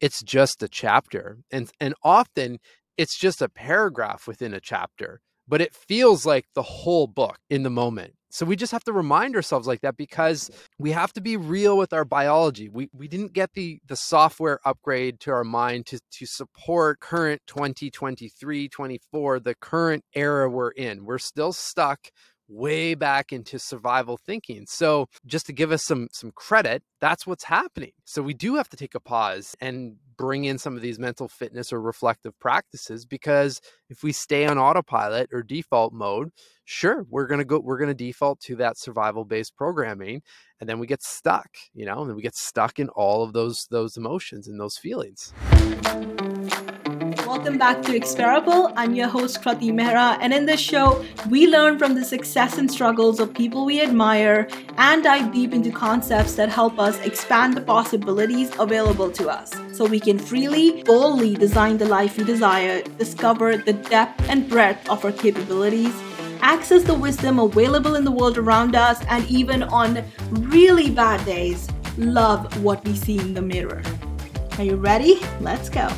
it's just a chapter. And and often it's just a paragraph within a chapter, but it feels like the whole book in the moment. So we just have to remind ourselves like that because we have to be real with our biology. We we didn't get the the software upgrade to our mind to to support current 2023, 24, the current era we're in. We're still stuck way back into survival thinking. So just to give us some some credit, that's what's happening. So we do have to take a pause and bring in some of these mental fitness or reflective practices because if we stay on autopilot or default mode, sure, we're going to go we're going to default to that survival based programming and then we get stuck, you know, and then we get stuck in all of those those emotions and those feelings. Welcome back to Experable. I'm your host, Krati Mehra, and in this show, we learn from the success and struggles of people we admire and dive deep into concepts that help us expand the possibilities available to us so we can freely, boldly design the life we desire, discover the depth and breadth of our capabilities, access the wisdom available in the world around us, and even on really bad days, love what we see in the mirror. Are you ready? Let's go.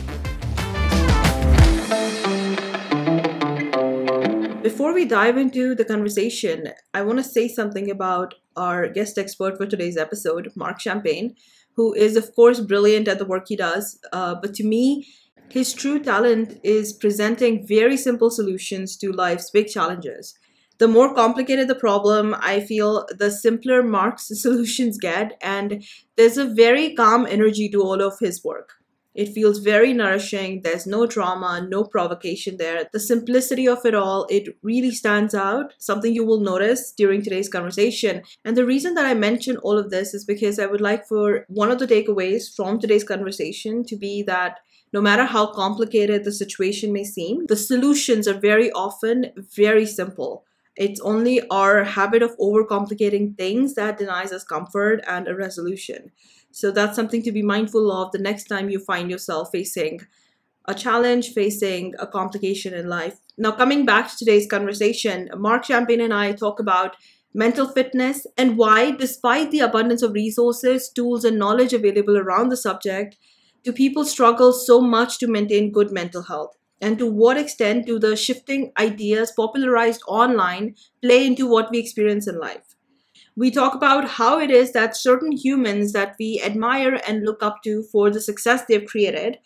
Before we dive into the conversation, I want to say something about our guest expert for today's episode, Marc Champagne, who is, of course, brilliant at the work he does. Uh, but to me, his true talent is presenting very simple solutions to life's big challenges. The more complicated the problem, I feel the simpler Marc's solutions get, and there's a very calm energy to all of his work. It feels very nourishing. There's no drama, no provocation there. The simplicity of it all, it really stands out, something you will notice during today's conversation. And the reason that I mention all of this is because I would like for one of the takeaways from today's conversation to be that no matter how complicated the situation may seem, the solutions are very often very simple. It's only our habit of overcomplicating things that denies us comfort and a resolution. So that's something to be mindful of the next time you find yourself facing a challenge, facing a complication in life. Now, coming back to today's conversation, Marc Champagne and I talk about mental fitness and why, despite the abundance of resources, tools, and knowledge available around the subject, do people struggle so much to maintain good mental health? And to what extent do the shifting ideas popularized online play into what we experience in life? We talk about how it is that certain humans that we admire and look up to for the success they've created,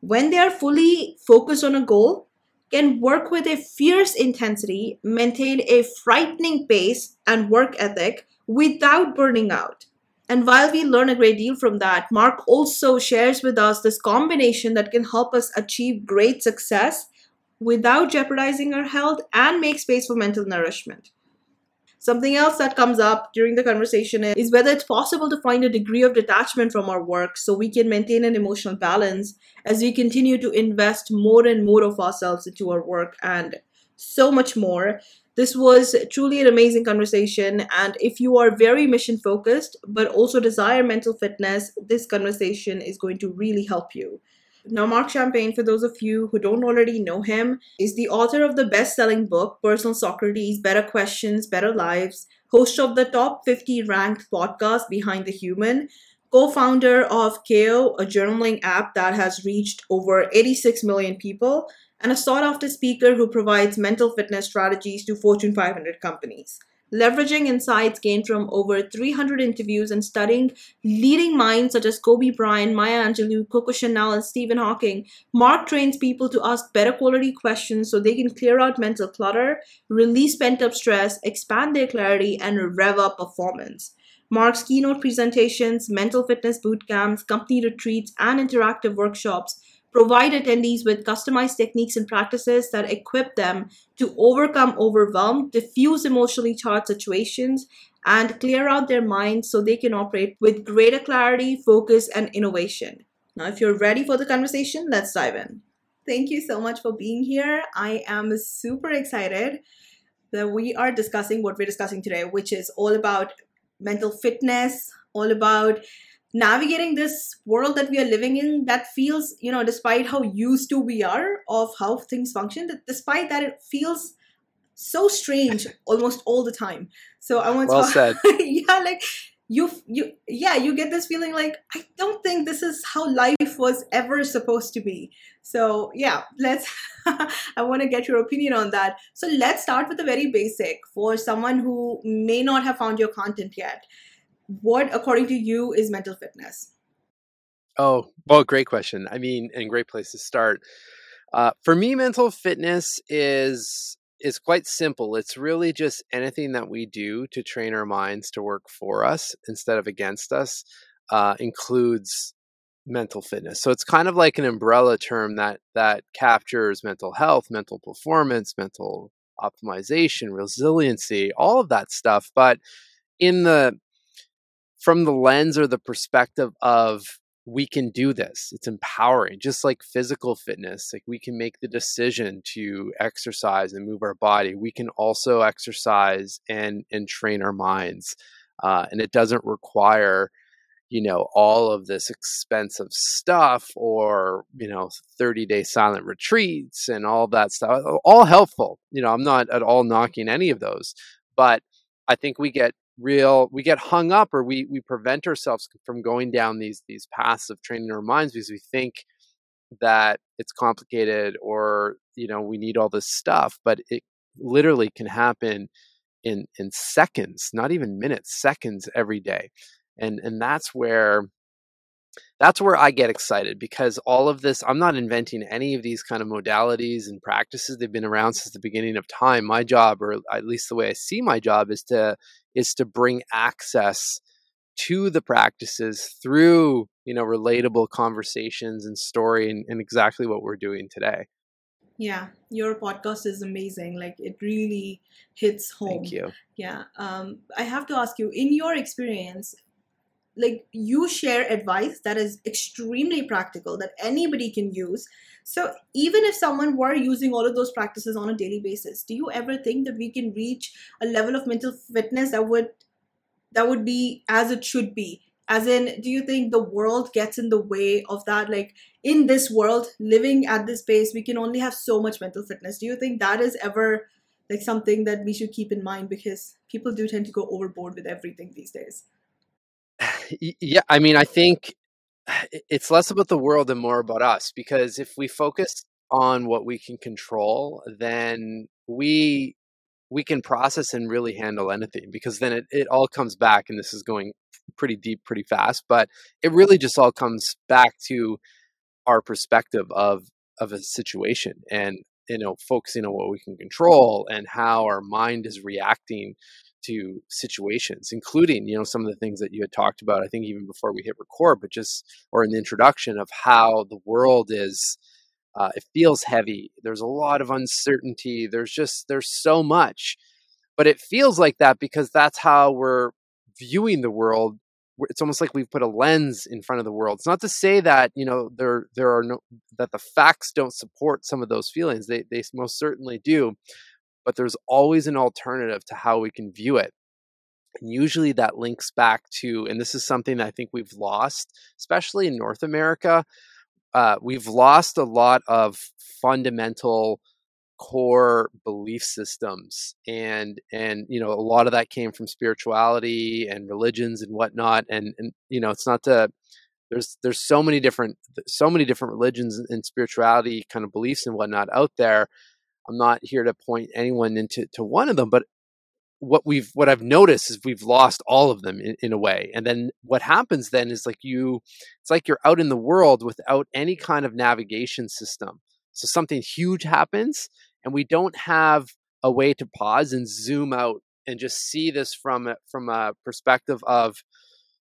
when they are fully focused on a goal, can work with a fierce intensity, maintain a frightening pace and work ethic without burning out. And while we learn a great deal from that, Marc also shares with us this combination that can help us achieve great success without jeopardizing our health and make space for mental nourishment. Something else that comes up during the conversation is whether it's possible to find a degree of detachment from our work so we can maintain an emotional balance as we continue to invest more and more of ourselves into our work and so much more. This was truly an amazing conversation. And if you are very mission focused but also desire mental fitness, this conversation is going to really help you. Now, Marc Champagne, for those of you who don't already know him, is the author of the best selling book, Personal Socrates Better Questions, Better Lives, host of the top 50 ranked podcast, Behind the Human, co founder of Keo, a journaling app that has reached over 86 million people, and a sought after speaker who provides mental fitness strategies to Fortune 500 companies leveraging insights gained from over 300 interviews and studying leading minds such as Kobe Bryant, Maya Angelou, Coco Chanel, and Stephen Hawking, Marc trains people to ask better quality questions so they can clear out mental clutter, release pent up stress, expand their clarity, and rev up performance. Marc's keynote presentations, mental fitness boot camps, company retreats, and interactive workshops provide attendees with customized techniques and practices that equip them to overcome overwhelm, diffuse emotionally charged situations, and clear out their minds so they can operate with greater clarity, focus, and innovation. Now, if you're ready for the conversation, let's dive in. Thank you so much for being here. I am super excited that we are discussing what we're discussing today, which is all about mental fitness, all about navigating this world that we are living in that feels you know despite how used to we are of how things function despite that it feels so strange almost all the time. So i want well to said. Yeah like you you yeah you get this feeling like i don't think this is how life was ever supposed to be. So yeah let's i want to get your opinion on that. So let's start with the very basic for someone who may not have found your content yet what according to you is mental fitness oh well great question i mean and great place to start uh, for me mental fitness is is quite simple. It's really just anything that we do to train our minds to work for us instead of against us uh, includes mental fitness. So it's kind of like an umbrella term that that captures mental health, mental performance, mental optimization, resiliency, all of that stuff. But in the from the lens or the perspective of we can do this. It's empowering, just like physical fitness. Like we can make the decision to exercise and move our body. We can also exercise and and train our minds, uh, and it doesn't require, you know, all of this expensive stuff or you know, thirty day silent retreats and all that stuff. All helpful. You know, I'm not at all knocking any of those, but I think we get real we get hung up or we we prevent ourselves from going down these these paths of training our minds because we think that it's complicated or you know we need all this stuff but it literally can happen in in seconds not even minutes seconds every day. And and that's where that's where I get excited because all of this, I'm not inventing any of these kind of modalities and practices. They've been around since the beginning of time. My job, or at least the way I see my job, is to is to bring access to the practices through you know relatable conversations and story and, and exactly what we're doing today. Yeah, your podcast is amazing. Like it really hits home. Thank you. Yeah. Um, I have to ask you, in your experience, like you share advice that is extremely practical that anybody can use. So even if someone were using all of those practices on a daily basis do you ever think that we can reach a level of mental fitness that would that would be as it should be? As in do you think the world gets in the way of that? Like in this world living at this pace we can only have so much mental fitness. Do you think that is ever like something that we should keep in mind? Because people do tend to go overboard with everything these days yeah, I mean, I think it's less about the world and more about us because if we focus on what we can control, then we we can process and really handle anything because then it, it all comes back and this is going pretty deep pretty fast but it really just all comes back to our perspective of of a situation and you know focusing on what we can control and how our mind is reacting to situations, including, you know, some of the things that you had talked about, I think even before we hit record, but just, or in the introduction of how the world is, uh, it feels heavy. There's a lot of uncertainty. There's just, there's so much, but it feels like that because that's how we're viewing the world. It's almost like we've put a lens in front of the world. It's not to say that, you know, there, there are no, that the facts don't support some of those feelings. They, they most certainly do but there's always an alternative to how we can view it. And usually that links back to, and this is something I think we've lost, especially in North America. Uh, we've lost a lot of fundamental core belief systems and and you know a lot of that came from spirituality and religions and whatnot and and you know it's not to there's there's so many different so many different religions and spirituality kind of beliefs and whatnot out there I'm not here to point anyone into to one of them, but what we've what I've noticed is we've lost all of them in, in, a way. And then what happens then is like you it's like you're out in the world without any kind of navigation system. So something huge happens and we don't have a way to pause and zoom out and just see this from from a perspective of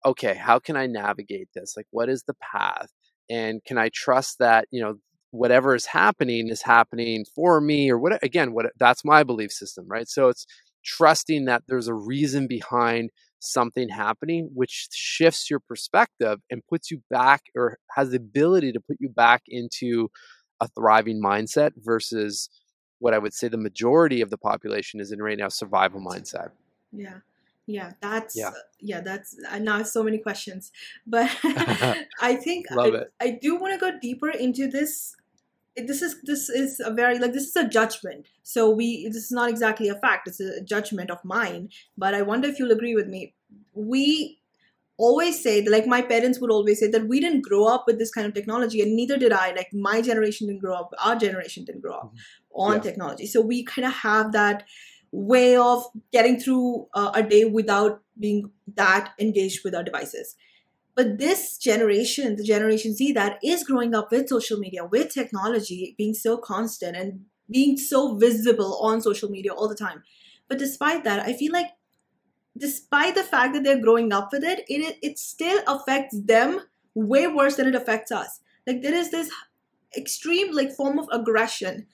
okay, how can I navigate this? Like what is the path? And can I trust that, you know, whatever is happening is happening for me or what again what that's my belief system right? So it's trusting that there's a reason behind something happening which shifts your perspective and puts you back or has the ability to put you back into a thriving mindset versus what i would say the majority of the population is in right now survival mindset. Yeah yeah that's yeah, yeah that's uh, now so many questions but i think I. I do want to go deeper into this this is this is a very like this is a judgment so we this is not exactly a fact it's a judgment of mine but i wonder if you'll agree with me we always say like my parents would always say that we didn't grow up with this kind of technology and neither did i like my generation didn't grow up our generation didn't grow up mm-hmm. on yeah. technology so we kind of have that way of getting through uh, a day without being that engaged with our devices but this generation the generation z that is growing up with social media with technology being so constant and being so visible on social media all the time but despite that i feel like despite the fact that they're growing up with it, it it still affects them way worse than it affects us. Like there is this extreme like form of aggression.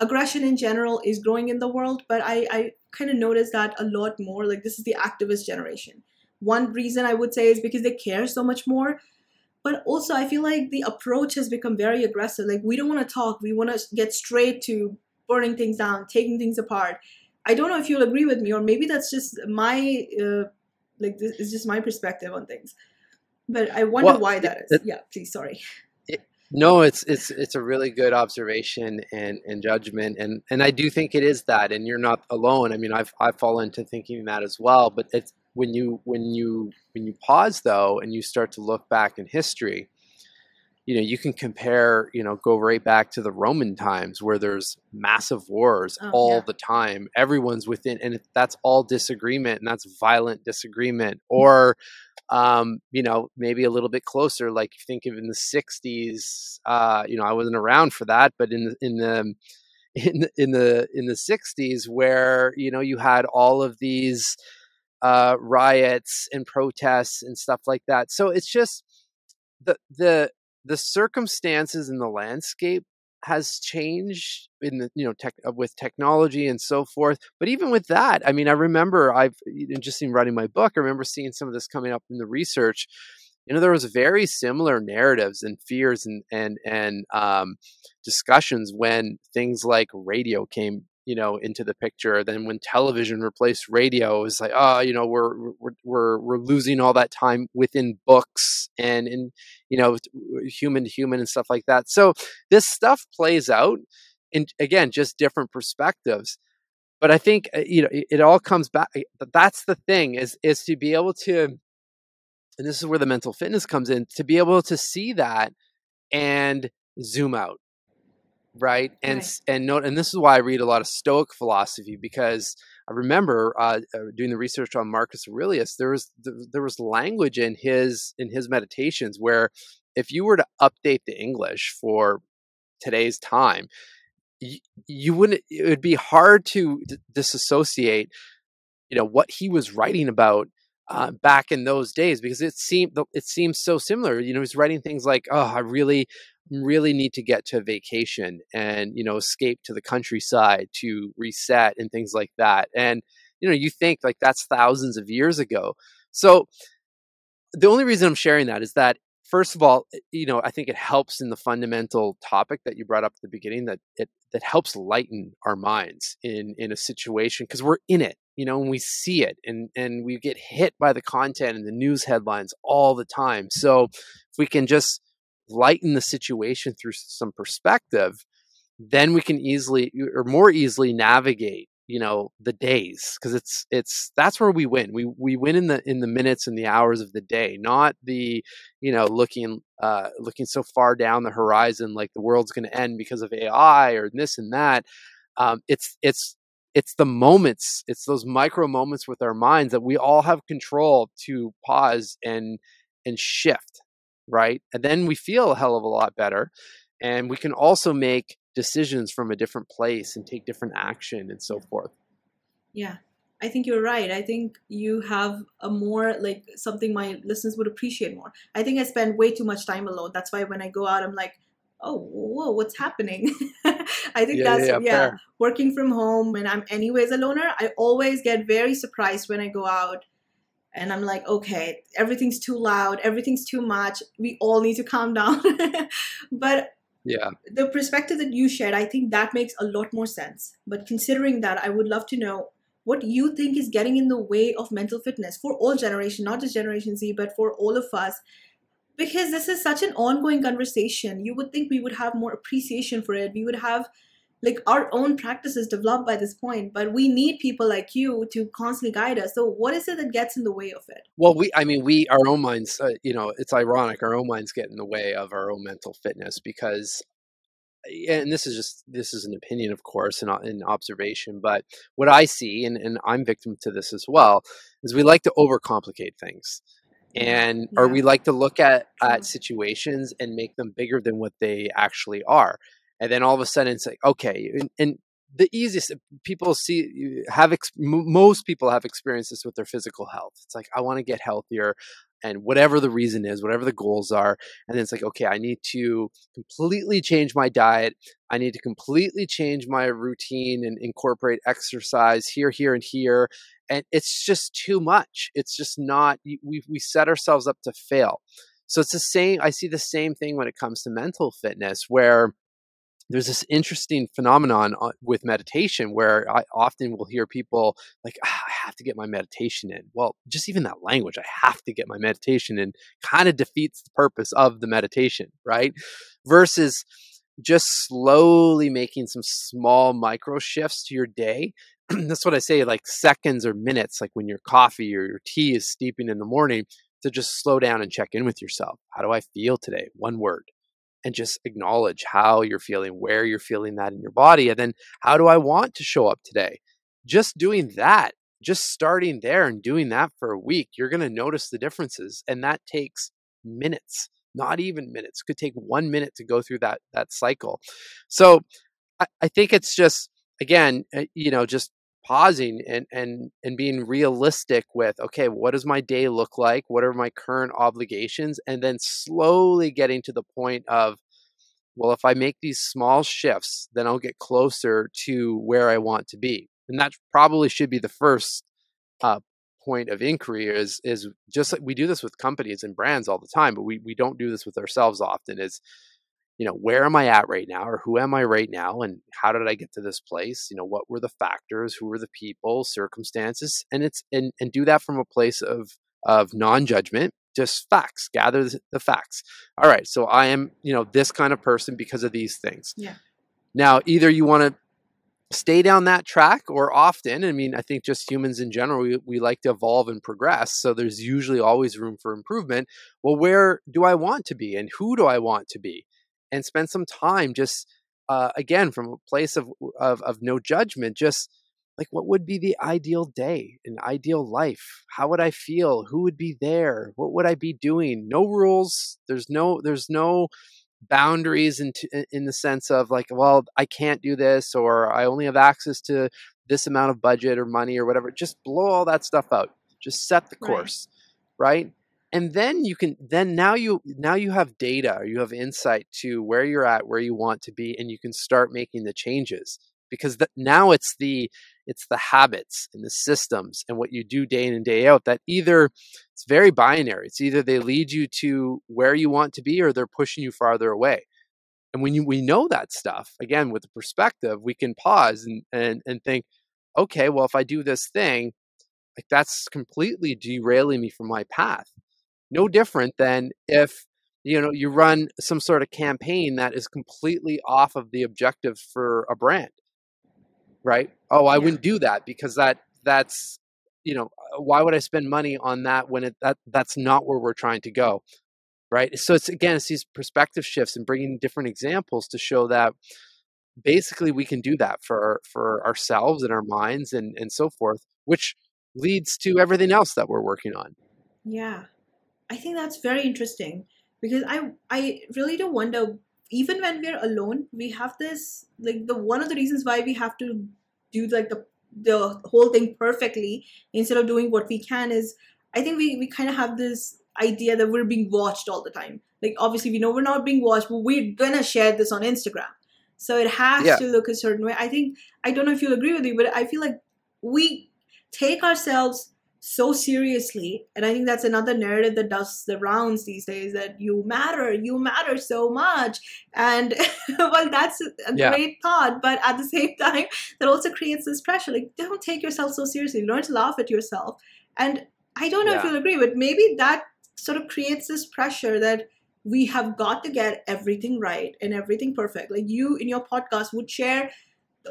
Aggression in general is growing in the world, but I, I kind of notice that a lot more. Like this is the activist generation. One reason I would say is because they care so much more. But also I feel like the approach has become very aggressive. Like we don't want to talk. We want to get straight to burning things down, taking things apart I don't know if you'll agree with me, or maybe that's just my uh, like this is just my perspective on things. But I wonder well, why that is. It, yeah, please, sorry. No, it's it's it's a really good observation and and judgment, and and I do think it is that, and you're not alone. I mean, I've I fall into thinking that as well. But it's when you when you when you pause though, and you start to look back in history you know you can compare you know go right back to the roman times where there's massive wars oh, all yeah. the time everyone's within and that's all disagreement and that's violent disagreement mm. or um, you know maybe a little bit closer like think of in the 60s uh, you know i wasn't around for that but in the in the in the, in the in the 60s where you know you had all of these uh, riots and protests and stuff like that so it's just the the the circumstances in the landscape has changed in the you know tech uh, with technology and so forth but even with that i mean i remember i've just in writing my book i remember seeing some of this coming up in the research you know there was very similar narratives and fears and and and um, discussions when things like radio came you know into the picture then when television replaced radio it was like oh you know we're we're we're, we're losing all that time within books and in you know human to human and stuff like that. So this stuff plays out in again just different perspectives but i think uh, you know it, it all comes back eh, that's the thing is is to be able to and this is where the mental fitness comes in to be able to see that and zoom out right and right. and note and this is why i read a lot of stoic philosophy because i remember uh, uh doing the research on marcus aurelius there was there was language in his in his meditations where if you were to update the english for today's time you, you wouldn't it would be hard to d- disassociate you know what he was writing about uh, back in those days because it seemed it seems so similar. You know, he's writing things like, "Oh, I really, really need to get to vacation and you know escape to the countryside to reset and things like that." And you know, you think like that's thousands of years ago. So the only reason I'm sharing that is that first of all, eh, you know, I think it helps in the fundamental topic that you brought up at the beginning that it that helps lighten our minds in in a situation because we're in it you know, and we see it and, and we get hit by the content and the news headlines all the time. So if we can just lighten the situation through some perspective, then we can easily or more easily navigate you know the days because it's it's that's where we win. We we win in the in the minutes and the hours of the day not the you know looking uh looking so far down the horizon like the world's going to end because of ai or this and that. Um it's it's it's the moments it's those micro moments with our minds that we all have control to pause and and shift right? And then we feel a hell of a lot better and we can also make decisions from a different place and take different action and so forth. Yeah. I think you're right. I think you have a more like something my listeners would appreciate more. I think i spend way too much time alone. That's why when i go out i'm like oh whoa what's happening? I think yeah, that's yeah, yeah working from home when i'm anyways a loner i always get very surprised when i go out and i'm like okay everything's too loud everything's too much we all need to calm down. But yeah. the perspective that you shared i think that makes a lot more sense. But considering that i would love to know what you think is getting in the way of mental fitness for all generation not just generation z but for all of us. Because this is such an ongoing conversation. You would think we would have more appreciation for it. We would have like our own practices developed by this point but we need people like you to constantly guide us. So what is it that gets in the way of it? Well we i mean we our own minds uh, you know it's ironic our own minds get in the way of our own mental fitness because and this is just this is an opinion of course and an observation but what i see and, and i'm victim to this as well is we like to overcomplicate things. And yeah. or we like to look at at situations and make them bigger than what they actually are and then all of a sudden it's like okay and, and the easiest people see have most people have experiences with their physical health. It's like i want to get healthier and whatever the reason is whatever the goals are and then it's like okay i need to completely change my diet. I need to completely change my routine and incorporate exercise here here and here and it's just too much. It's just not we we set ourselves up to fail. So it's the same i see the same thing when it comes to mental fitness where there's this interesting phenomenon uh, with meditation where I often will hear people like, ah, I have to get my meditation in. Well, just even that language, I have to get my meditation in, kind of defeats the purpose of the meditation, right? Versus just slowly making some small micro shifts to your day. That's what I say, like seconds or minutes, like when your coffee or your tea is steeping in the morning, to just slow down and check in with yourself. How do I feel today? One word and just acknowledge how you're feeling, where you're feeling that in your body. And then how do I want to show up today? Just doing that, just starting there and doing that for a week, you're going to notice the differences. And that takes minutes, not even minutes. Could take one minute to go through that, that cycle. So I, I think it's just, again, uh, you know, just pausing and and and being realistic with okay what does my day look like? What are my current obligations? and then slowly getting to the point of well if i make these small shifts then i'll get closer to where i want to be. and that probably should be the first uh, point of inquiry is is just like we do this with companies and brands all the time but we, we don't do this with ourselves often is you know where am i at right now or who am i right now and how did i get to this place? You know what were the factors? Who were the people? Circumstances? And it's and, and do that from a place of of non-judgment just facts gather the facts. All right so i am you know this kind of person because of these things. Yeah. Now either you want to stay down that track or often i mean i think just humans in general we, we like to evolve and progress so there's usually always room for improvement. Well where do i want to be and who do i want to be and spend some time just uh, again from a place of, of of no judgment just like what would be the ideal day an ideal life? How would i feel? Who would be there? What would i be doing? No rules. There's no there's no boundaries in, t- in the sense of like well i can't do this or i only have access to this amount of budget or money or whatever. Just blow all that stuff out. Just set the course right, right? And then you can then now you now you have data you have insight to where you're at where you want to be and you can start making the changes. Because now it's the it's the habits and the systems and what you do day in and day out that either it's very binary. It's either they lead you to where you want to be or they're pushing you farther away. And when you we know that stuff again with the perspective we can pause and and, and think okay well if i do this thing like that's completely derailing me from my path no different than if you know you run some sort of campaign that is completely off of the objective for a brand. Right? Oh i yeah. wouldn't do that because that that's you know uh, why would i spend money on that when it that that's not where we're trying to go? Right? So it's again it's these perspective shifts and bringing different examples to show that basically we can do that for for ourselves and our minds and and so forth which leads to everything else that we're working on. Yeah I think that's very interesting because I I really do wonder even when we're alone we have this like the one of the reasons why we have to do like the the whole thing perfectly instead of doing what we can is I think we we kind of have this idea that we're being watched all the time. Like obviously we know we're not being watched, but we're gonna share this on Instagram. So it has yeah. to look a certain way. I think I don't know if you'll agree with me, but I feel like we take ourselves so seriously and i think that's another narrative that does the rounds these days that you matter you matter so much and well that's a yeah. great thought but at the same time that also creates this pressure like don't take yourself so seriously learn to laugh at yourself and i don't know yeah. if you'll agree but maybe that sort of creates this pressure that we have got to get everything right and everything perfect like you in your podcast would share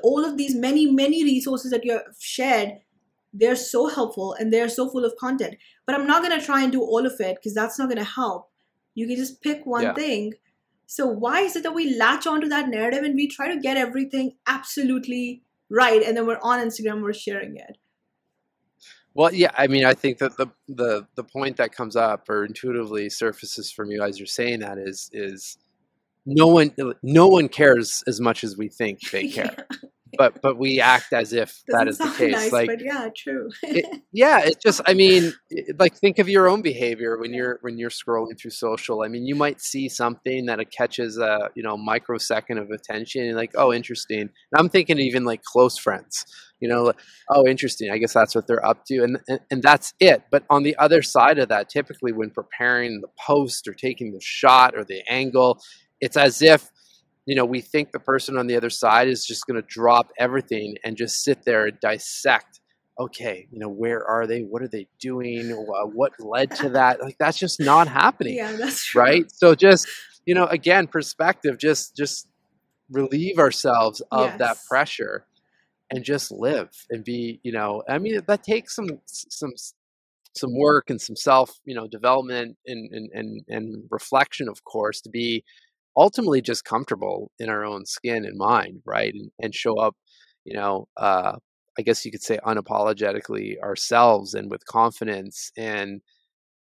all of these many many resources that you have shared they're so helpful and they're so full of content. But i'm not going to try and do all of it because that's not going to help. You can just pick one Yeah. thing. So why is it that we latch onto that narrative and we try to get everything absolutely right and then we're on instagram we're sharing it? Well, yeah, I mean, I think that the the the point that comes up or intuitively surfaces for me as you're saying that is is no one no one cares as much as we think they care, but but we act as if that Doesn't is the case. nice, like, but yeah, true. it, yeah, it's just I mean, it- like think of your own behavior when you're when you're scrolling through social. I mean, you might see something that it catches a you know microsecond of attention and like, oh, interesting. And I'm thinking even like close friends. You know, like, oh, interesting. I guess that's what they're up to, and, and and that's it. But on the other side of that, typically when preparing the post or taking the shot or the angle, it's as if you know we think the person on the other side is just going to drop everything and just sit there and dissect okay, you know, where are they? What are they doing? What led to that? Like that's just not happening, yeah, that's true. right? So just, you know, again, perspective, just just relieve ourselves of that pressure and just live and be, you know, I mean that takes some some some work and some self, you know, development and and and, and reflection, of course, to be ultimately just comfortable in our own skin and mind, right? And, and show up, you know, uh, I guess you could say unapologetically ourselves and with confidence and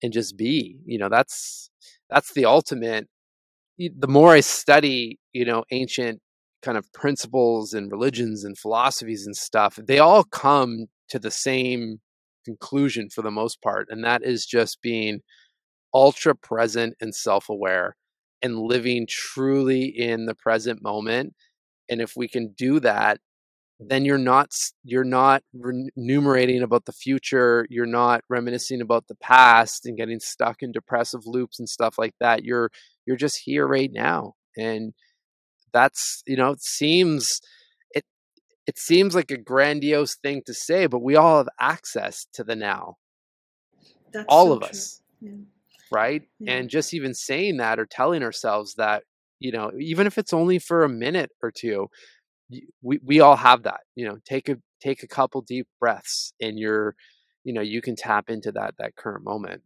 and just be, you know, that's that's the ultimate. The more I study, you know, ancient kind of principles and religions and philosophies and stuff, they all come to the same conclusion for the most part, and that is just being ultra present and self aware and living truly in the present moment. And if we can do that, then you're not you're not enumerating about the future you're not reminiscing about the past and getting stuck in depressive loops and stuff like that you're you're just here right now and that's you know it seems it it seems like a grandiose thing to say but we all have access to the now That's all so of true. us Yeah. Right Yeah. and just even saying that or telling ourselves that you know even if it's only for a minute or two we, we all have that you know take a take a couple deep breaths and you're you know you can tap into that that current moment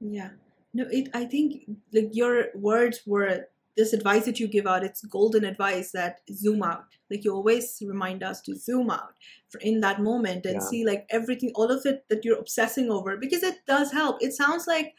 Yeah. No, it I think like your words were this advice that you give out, it's golden advice that zoom out. Like you always remind us to zoom out for in that moment and Yeah. see like everything, all of it that you're obsessing over because it does help. It sounds like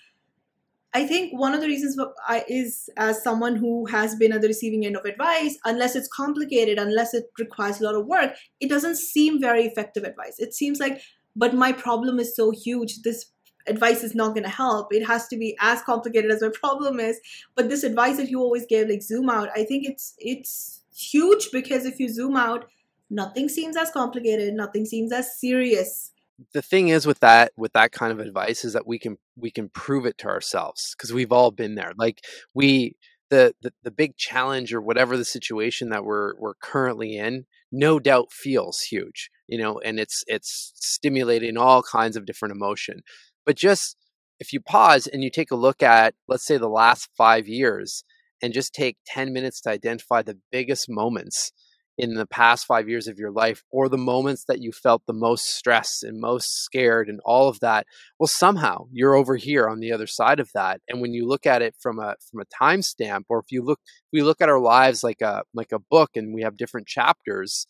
I think one of the reasons wh- I is as someone who has been at the receiving end of advice, unless it's complicated, unless it requires a lot of work, it doesn't seem very effective advice. It seems like, but my problem is so huge. This advice is not going to help. It has to be as complicated as my problem is. But this advice that you always give, like zoom out, I think it's it's huge because if you zoom out, nothing seems as complicated, nothing seems as serious. The thing is with that with that kind of advice is that we can we can prove it to ourselves because we've all been there. Like we the, the the big challenge or whatever the situation that we're we're currently in no doubt feels huge you know and it's it's stimulating all kinds of different emotion. But just if you pause and you take a look at let's say the last 5 years and just take 10 minutes to identify the biggest moments in the past five years of your life or the moments that you felt the most stressed and most scared and all of that well somehow you're over here on the other side of that. And when you look at it from a from a time stamp or if you look we look at our lives like a like a book and we have different chapters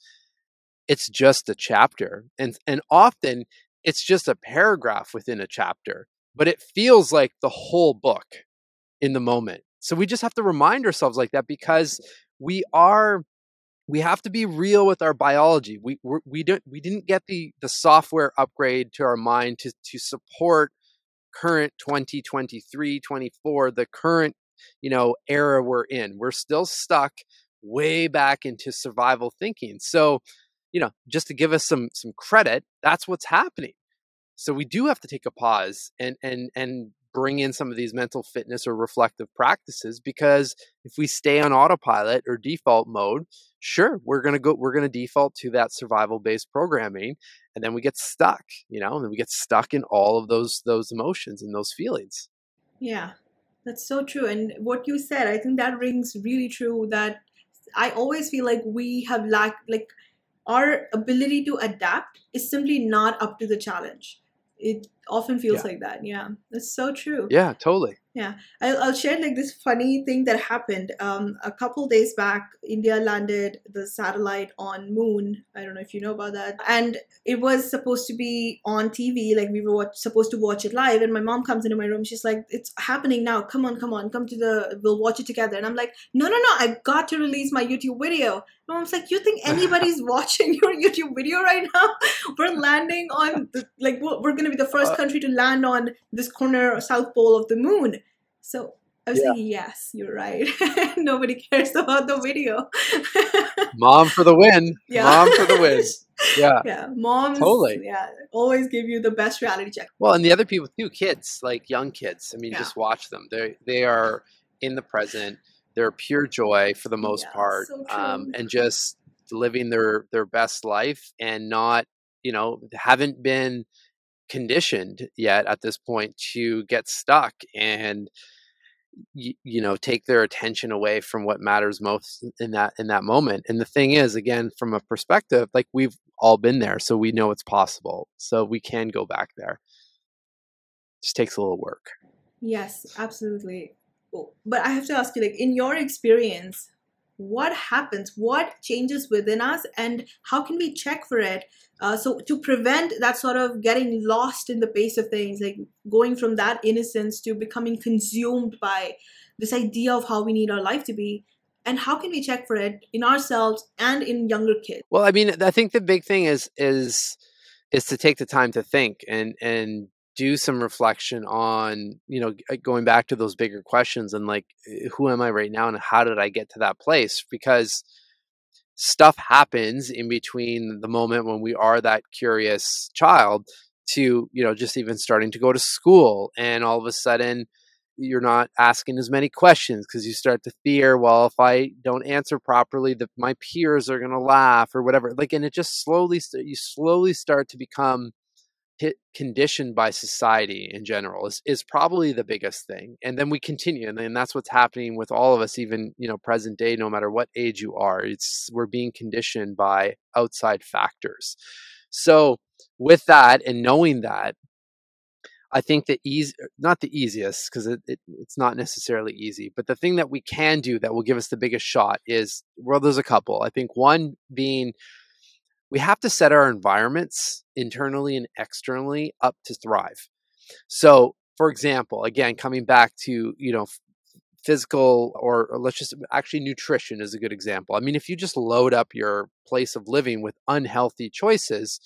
it's just a chapter. And and often it's just a paragraph within a chapter but it feels like the whole book in the moment. So we just have to remind ourselves like that because we are we have to be real with our biology. We we're, we don't we didn't get the the software upgrade to our mind to to support current 2023 24 the current you know era we're in. We're still stuck way back into survival thinking. So, you know, just to give us some some credit, that's what's happening. So we do have to take a pause and and and bring in some of these mental fitness or reflective practices because if we stay on autopilot or default mode, sure, we're going to go we're going to default to that survival based programming and then we get stuck, you know, and then we get stuck in all of those those emotions and those feelings. Yeah, that's so true. And what you said, I think that rings really true that I always feel like we have lacked, like, our ability to adapt is simply not up to the challenge. It often feels Yeah. like that. Yeah, that's so true. Yeah, totally. Yeah, I'll, I'll share like this funny thing that happened. Um, a couple days back india landed the satellite on moon. I don't know if you know about that. And it was supposed to be on tv like we were watch, supposed to watch it live and my mom comes into my room. She's like it's happening now. Come on come on. Come to the we'll watch it together. And i'm like no no no. I got to release my youtube video. My mom's like you think anybody's watching your youtube video right now? We're landing on the, like we're, we're gonna be the first Country to land on this corner south pole of the moon so I was Yeah. thinking, yes, you're right. Nobody cares about the video. Mom for the win. yeah. Mom for the win. Yeah. yeah, moms. Totally. Yeah, always give you the best reality check. Well, and the other people too, kids, like young kids. I mean, Yeah. just watch them. They they are in the present. They're pure joy for the most Yeah, part, so um, and just living their their best life, and not you know haven't been conditioned yet at this point to get stuck and you, you know take their attention away from what matters most in that in that moment. And the thing is again from a perspective like we've all been there so we know it's possible so we can go back there. Just takes a little work. Yes, absolutely. But I have to ask you, like, in your experience, what happens? What changes within us, and how can we check for it? Uh, so to prevent that sort of getting lost in the pace of things, like going from that innocence to becoming consumed by this idea of how we need our life to be, and how can we check for it in ourselves and in younger kids? well i mean i think the big thing is is is to take the time to think and and do some reflection on you know going back to those bigger questions and like eh, who am i right now and how did i get to that place? Because stuff happens in between the moment when we are that curious child to you know just even starting to go to school and all of a sudden you're not asking as many questions because you start to fear well if i don't answer properly that my peers are going to laugh or whatever like and it just slowly you slowly start to become conditioned by society in general is, is probably the biggest thing and then we continue and then that's what's happening with all of us even you know present day no matter what age you are it's we're being conditioned by outside factors. So with that and knowing that i think the easy er, not the easiest because it, it, it's not necessarily easy but the thing that we can do that will give us the biggest shot is well there's a couple. I think one being we have to set our environments internally and externally up to thrive. So, for example, again, coming back to, you know, physical or, or let's just actually nutrition is a good example. I mean, if you just load up your place of living with unhealthy choices,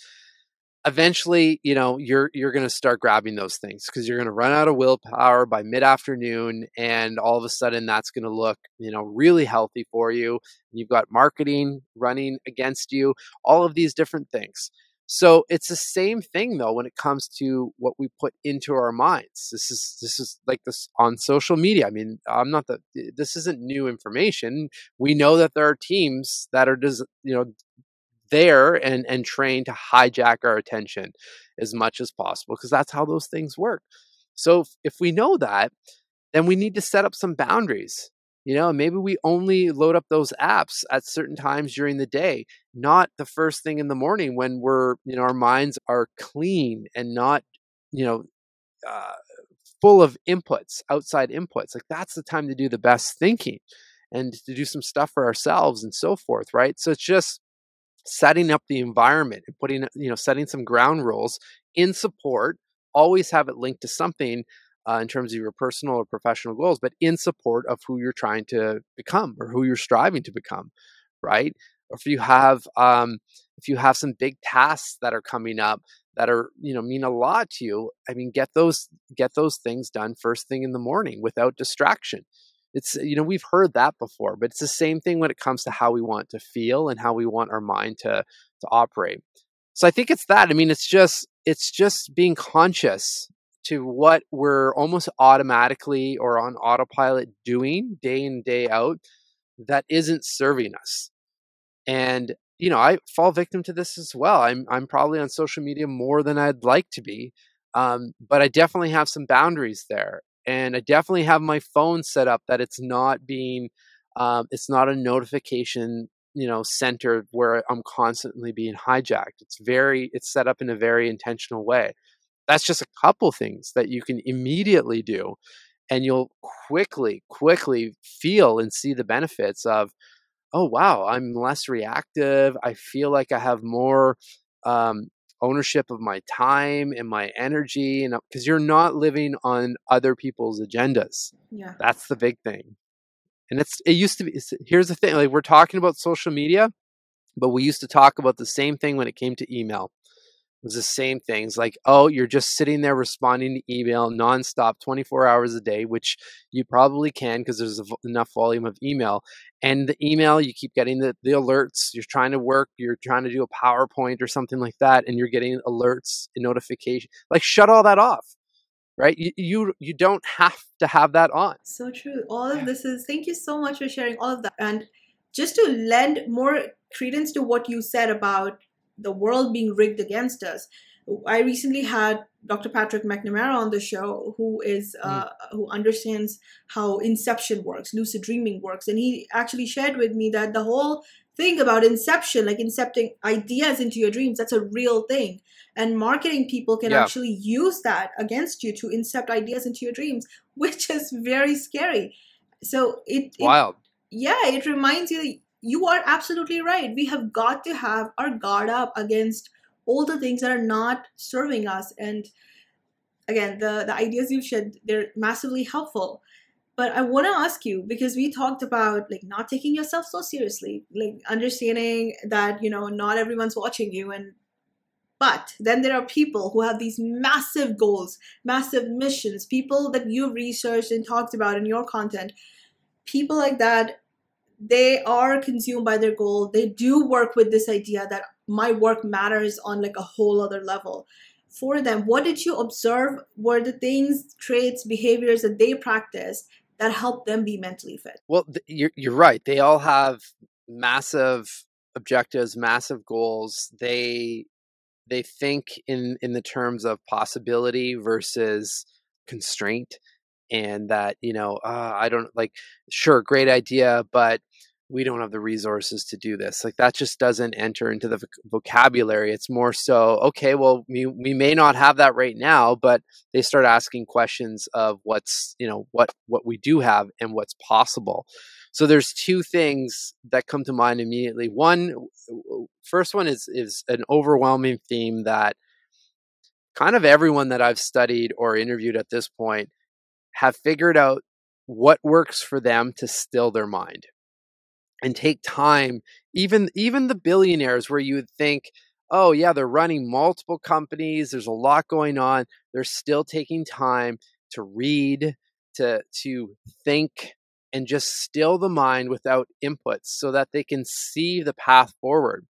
eventually, you know, you're you're going to start grabbing those things because you're going to run out of willpower by mid-afternoon and all of a sudden that's going to look, you know, really healthy for you. You've got marketing running against you, all of these different things. So it's the same thing though when it comes to what we put into our minds. This is this is like this on social media. I mean, I'm not the this isn't new information. We know that there are teams that are des- you know there and and trained to hijack our attention as much as possible because that's how those things work. So if, if we know that, then we need to set up some boundaries. You know, maybe we only load up those apps at certain times during the day, not the first thing in the morning when we're, you know, our minds are clean and not, you know, uh, full of inputs, outside inputs. Like that's the time to do the best thinking and to do some stuff for ourselves and so forth, right? So it's just setting up the environment and putting, you know, setting some ground rules in support. Always have it linked to something uh, in terms of your personal or professional goals, but in support of who you're trying to become or who you're striving to become, right? Or if you have, um, if you have some big tasks that are coming up that are, you know, mean a lot to you, I mean, get those get those things done first thing in the morning without distraction. It's you know we've heard that before, but it's the same thing when it comes to how we want to feel and how we want our mind to to operate. So I think it's that. I mean, it's just it's just being conscious to what we're almost automatically or on autopilot doing day in day out that isn't serving us and you know i fall victim to this as well i'm i'm probably on social media more than i'd like to be um, but i definitely have some boundaries there and i definitely have my phone set up that it's not being um, it's not a notification you know center where i'm constantly being hijacked. It's very it's set up in a very intentional way. That's just a couple things that you can immediately do and you'll quickly quickly feel and see the benefits of oh wow i'm less reactive. I feel like i have more um, ownership of my time and my energy and uh, because you're not living on other people's agendas. Yeah. That's the big thing. And it's it used to be here's the thing like we're talking about social media but we used to talk about the same thing when it came to email was the same things like oh you're just sitting there responding to email nonstop 24 hours a day which you probably can because there's enough volume of email and the email you keep getting the, the alerts you're trying to work you're trying to do a powerpoint or something like that and you're getting alerts and notification like shut all that off right? You, you you don't have to have that on. So true all of this is thank you so much for sharing all of that and just to lend more credence to what you said about the world being rigged against us I recently had Dr. Patrick McNamara on the show, who is uh, mm. who understands how inception works, lucid dreaming works, and he actually shared with me that the whole thing about inception, like incepting ideas into your dreams, that's a real thing, and marketing people can yeah. actually use that against you to incept ideas into your dreams, which is very scary. So it, it wild. Yeah, it reminds you you are absolutely right. We have got to have our guard up against all the things that are not serving us. And again the the ideas you've shared they're massively helpful. But i want to ask you because we talked about like not taking yourself so seriously like understanding that you know not everyone's watching you. And but then there are people who have these massive goals massive missions people that you've researched and talked about in your content people like that they are consumed by their goal. They do work with this idea that my work matters on like a whole other level. For them what did you observe were the things traits behaviors that they practice that help them be mentally fit? Well you're, you're right. They all have massive objectives massive goals. They they think in in the terms of possibility versus constraint and that you know uh, i don't like sure great idea but we don't have the resources to do this. Like that just doesn't enter into the vocabulary. It's more so okay well we, we may not have that right now but they start asking questions of what's you know what what we do have and what's possible. So there's two things that come to mind immediately. One first one is is an overwhelming theme that kind of everyone that i've studied or interviewed at this point have figured out what works for them to still their mind and take time even even the billionaires where you would think oh yeah they're running multiple companies there's a lot going on they're still taking time to read to to think and just still the mind without inputs so that they can see the path forward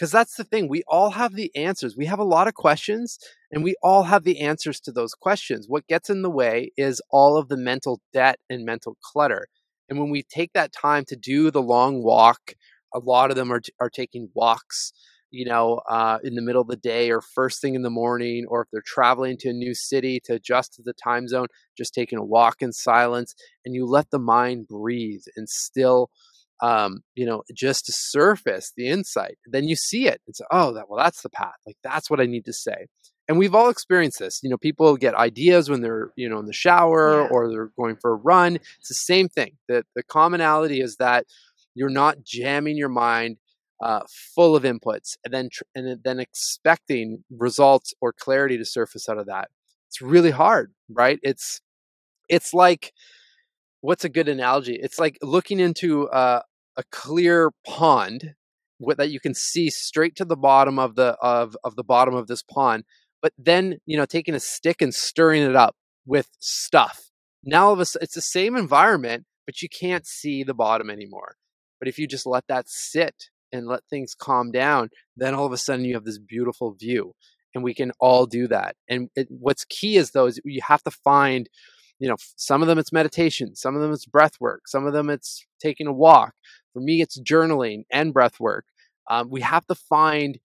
because that's the thing we all have the answers we have a lot of questions and we all have the answers to those questions what gets in the way is all of the mental debt and mental clutter and when we take that time to do the long walk, a lot of them are, are taking walks, you know, uh, in the middle of the day or first thing in the morning, or if they're traveling to a new city to adjust to the time zone, just taking a walk in silence. And you let the mind breathe and still, um, you know, just to surface the insight. Then you see it. It's, oh, that, well, that's the path. Like, that's what I need to say and we've all experienced this. You know, people get ideas when they're, you know, in the shower yeah. or they're going for a run. It's the same thing. The the commonality is that you're not jamming your mind uh, full of inputs and then tr- and then expecting results or clarity to surface out of that. It's really hard, right? It's it's like what's a good analogy? It's like looking into a, a clear pond that you can see straight to the bottom of the of of the bottom of this pond but then you know taking a stick and stirring it up with stuff. Now all of a sudden it's the same environment but you can't see the bottom anymore. But if you just let that sit and let things calm down then all of a sudden you have this beautiful view and we can all do that. And it, what's key is though is you have to find you know some of them it's meditation some of them it's breath work some of them it's taking a walk. For me it's journaling and breath work. Um, we have to find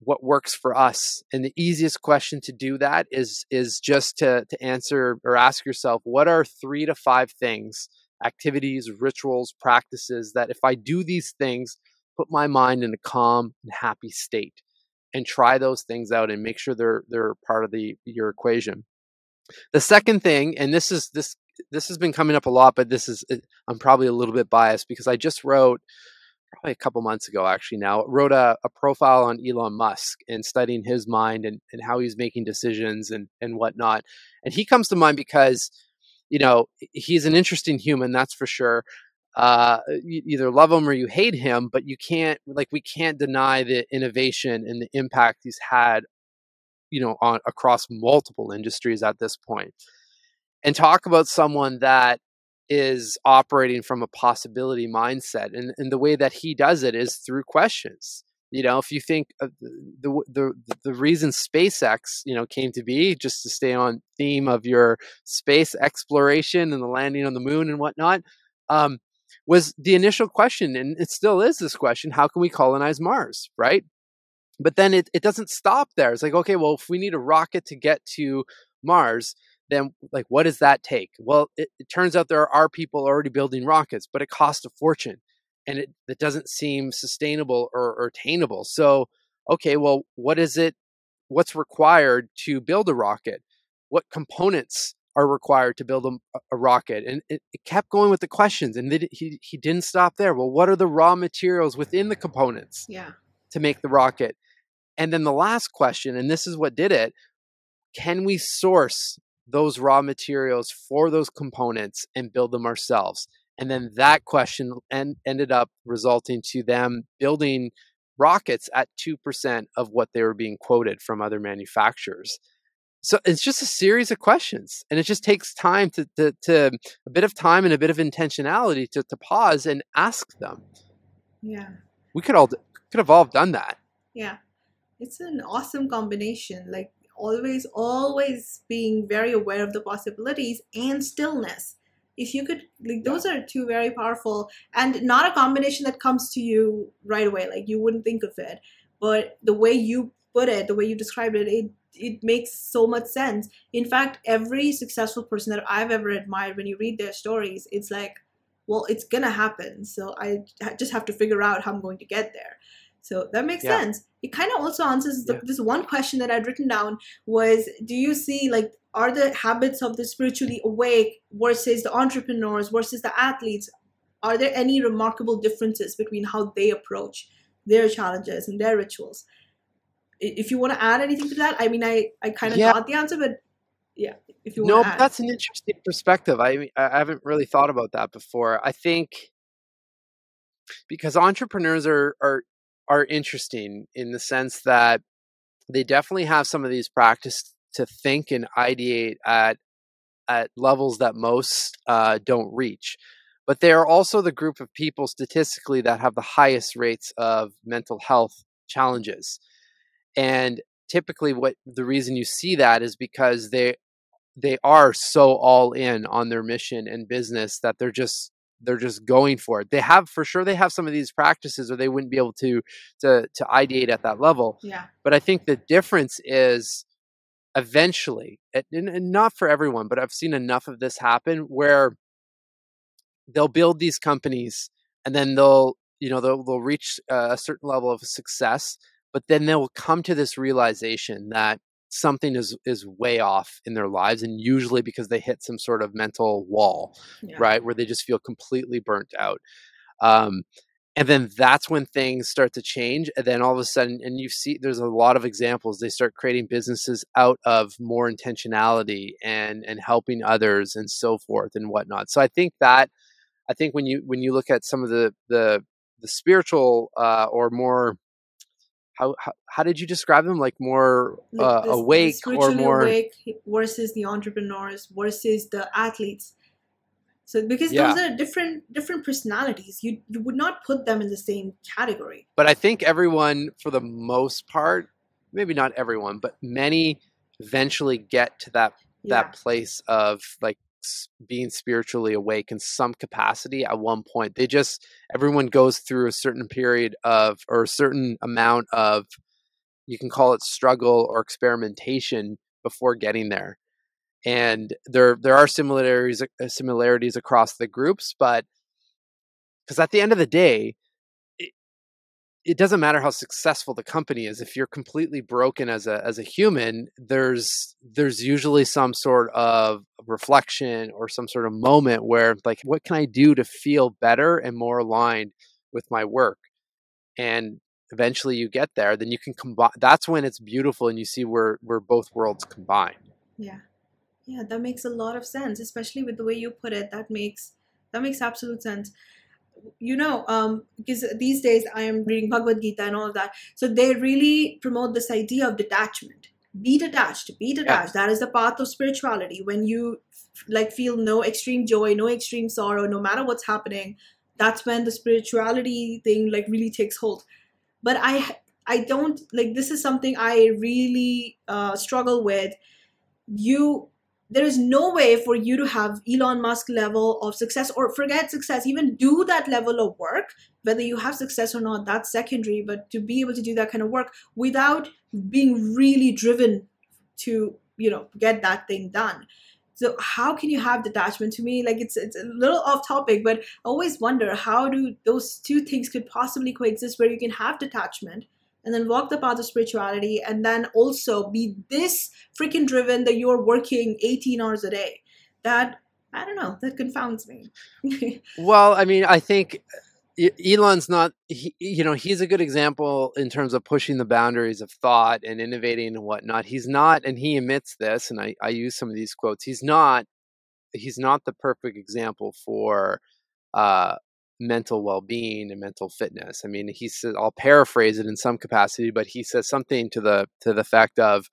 what works for us and the easiest question to do that is is just to to answer or ask yourself what are 3 to 5 things activities rituals practices that if i do these things put my mind in a calm and happy state and try those things out and make sure they're they're part of the your equation the second thing and this is this this has been coming up a lot but this is i'm probably a little bit biased because i just wrote probably a couple months ago actually now wrote a, a profile on elon musk and studying his mind and, and how he's making decisions and and whatnot. And he comes to mind because you know he's an interesting human that's for sure. Uh, you either love him or you hate him, but you can't like we can't deny the innovation and the impact he's had, you know, on across multiple industries at this. And talk about someone that is operating from a possibility mindset, and, and the way that he does it is through questions. You know, if you think the, the the reason SpaceX, you know, came to be, just to stay on theme of your space exploration and the landing on the moon and whatnot, um, was the initial question, and it still is this question how can we colonize Mars, right? But then it, it doesn't stop there. It's like, okay, well, if we need a rocket to get to Mars, then like what does that take? Well, it, it turns out there are people already building rockets, but it costs a fortune and it, it doesn't seem sustainable or, or attainable. So, okay, well, what is it? What's required to build a rocket? What components are required to build a, a rocket and it, it, kept going with the questions and he, he didn't stop there well what are the raw materials within the components yeah. to make the rocket and then the last question and this is what did it can we source those raw materials for those components and build them ourselves? And then that question en- ended up resulting to them building rockets at 2% of what they were being quoted from other manufacturers. So it's just a series of questions and it just takes time to, to, to, a bit of time and a bit of intentionality to, to pause and ask them. Yeah. We could all could have all done that. Yeah it's an awesome combination like always always being very aware of the possibilities and stillness if you could like those are two very powerful and not a combination that comes to you right away like you wouldn't think of it but the way you put it the way you described it it it makes so much sense. In fact, every successful person that I've ever admired, when you read their stories, it's like, well, it's gonna happen. So I just have to figure out how I'm going to get there. So that makes yeah. sense. It kind of also answers the, yeah. this one question that I'd written down was, do you see like are the habits of the spiritually awake versus the entrepreneurs versus the athletes? Are there any remarkable differences between how they approach their challenges and their rituals? if you want to add anything to that, I mean, I I kind of yeah. got the answer, but yeah, if you want no, that's an interesting perspective. I I haven't really thought about that before. I think because entrepreneurs are are are interesting in the sense that they definitely have some of these practice to think and ideate at at levels that most uh, don't reach. But they are also the group of people statistically that have the highest rates of mental health challenges and typically what the reason you see that is because they they are so all in on their mission and business that they're just they're just going for it. They have for sure they have some of these practices or they wouldn't be able to to to ideate at that level. Yeah. But I think the difference is eventually and, not for everyone, but I've seen enough of this happen where they'll build these companies and then they'll you know they'll, they'll reach a certain level of success but then they'll come to this realization that something is is way off in their lives and usually because they hit some sort of mental wall yeah. right where they just feel completely burnt out um, and then that's when things start to change and then all of a sudden and you see there's a lot of examples they start creating businesses out of more intentionality and and helping others and so forth and whatnot so i think that i think when you when you look at some of the the the spiritual uh, or more how, how, how did you describe them like more uh, the, awake the or more awake versus the entrepreneurs versus the athletes so because yeah. those are different different personalities you you would not put them in the same category but i think everyone for the most part maybe not everyone but many eventually get to that yeah. that place of like being spiritually awake in some capacity at one point. They just everyone goes through a certain period of or a certain amount of you can call it struggle or experimentation before getting there. And there there are similarities uh, similarities across the groups, but because at the end of the day, it doesn't matter how successful the company is if you're completely broken as a as a human there's there's usually some sort of reflection or some sort of moment where like what can i do to feel better and more aligned with my work? And eventually you get there then you can combine that's when it's beautiful and you see where where both worlds combine. Yeah. Yeah that makes a lot of sense especially with the way you put it that makes that makes absolute sense you know um because these days i am reading bhagavad gita and all of that. So they really promote this idea of detachment. Be detached be detached. Yeah. that is the path of spirituality. When you like feel no extreme joy no extreme sorrow no matter what's happening that's when the spirituality thing like really takes hold. But i i don't like this is something i really uh, struggle with. You there is no way for you to have Elon Musk level of success or forget success, even do that level of work, whether you have success or not, that's secondary, but to be able to do that kind of work without being really driven to, you know, get that thing done. So how can you have detachment to me? Like it's it's a little off topic, but I always wonder how do those two things could possibly coexist where you can have detachment and then walk the path of spirituality and then also be this freaking driven that you're working 18 hours a day. That i don't know that confounds me. Well i mean i think elon's not he, you know he's a good example in terms of pushing the boundaries of thought and innovating and whatnot. He's not and he admits this and i, I use some of these quotes he's not he's not the perfect example for uh, mental well-being and mental fitness. I mean, he said I'll paraphrase it in some capacity, but he says something to the to the fact of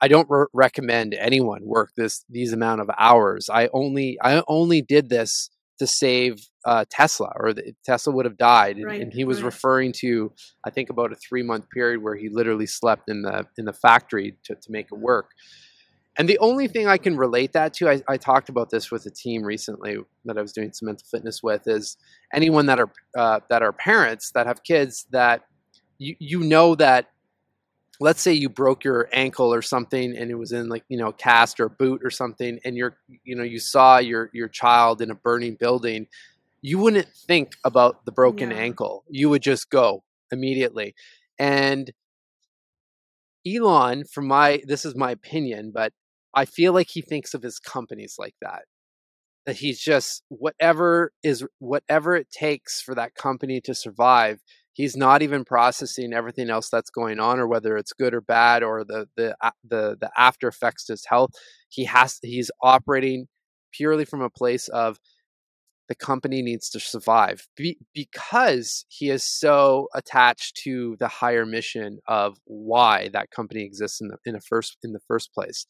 I don't re- recommend anyone work this these amount of hours. I only I only did this to save uh, Tesla, or the, Tesla would have died. And, right, and he was right. referring to I think about a three month period where he literally slept in the in the factory to, to make it work. And the only thing I can relate that to, I, I, talked about this with a team recently that I was doing some mental fitness with, is anyone that are uh, that are parents that have kids that you you know that, let's say you broke your ankle or something and it was in like you know cast or boot or something, and you're you know you saw your your child in a burning building, you wouldn't think about the broken yeah. ankle. You would just go immediately, and Elon, from my this is my opinion, but I feel like he thinks of his companies like that. That he's just whatever is whatever it takes for that company to survive. He's not even processing everything else that's going on, or whether it's good or bad, or the the the the after effects to his health. He has he's operating purely from a place of the company needs to survive Be- because he is so attached to the higher mission of why that company exists in the in the first in the first place.